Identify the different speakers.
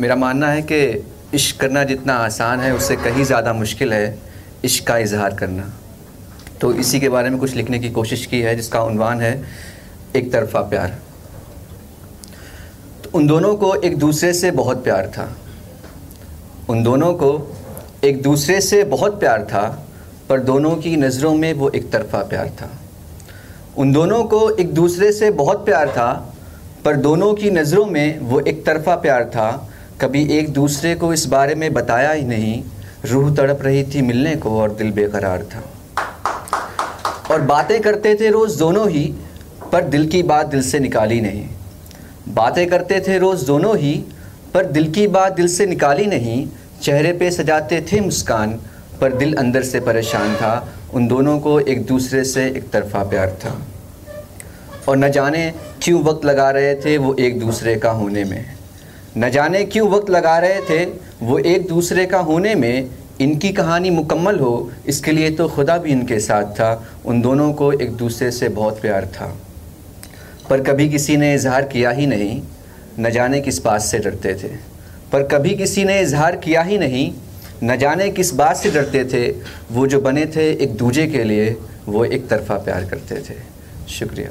Speaker 1: मेरा मानना है कि इश्क करना जितना आसान है, उससे कहीं ज़्यादा मुश्किल है इश्क का इजहार करना। तो इसी के बारे में कुछ लिखने की कोशिश की है, जिसका उनवान है एक तरफा प्यार। तो उन दोनों को एक दूसरे से बहुत प्यार था। उन दोनों को एक दूसरे से बहुत प्यार था, पर दोनों की नज़रों में वो एक तरफा प्यार था। उन दोनों को एक दूसरे से बहुत प्यार था, पर दोनों की नज़रों में वो एक तरफा प्यार था कभी एक दूसरे को इस बारे में बताया ही नहीं। रूह तड़प रही थी मिलने को और दिल बेकरार था। और बातें करते थे रोज़ दोनों ही, पर दिल की बात दिल से निकाली नहीं। बातें करते थे रोज़ दोनों ही, पर दिल की बात दिल से निकाली नहीं। चेहरे पे सजाते थे मुस्कान, पर दिल अंदर से परेशान था। उन दोनों को एक दूसरे से एक तरफा प्यार था। और न जाने क्यों वक्त लगा रहे थे वो एक दूसरे का होने में। न जाने क्यों वक्त लगा रहे थे, वो एक दूसरे का होने में इनकी कहानी मुकम्मल हो, इसके लिए तो खुदा भी इनके साथ था, उन दोनों को एक दूसरे से बहुत प्यार था। पर कभी किसी ने इजहार किया ही नहीं, न जाने किस बात से डरते थे। पर कभी किसी ने इजहार किया ही नहीं, न जाने किस बात से डरते थे, वो जो बने थे एक दूजे के लिए, वो एक तरफा प्यार करते थे। शुक्रिया।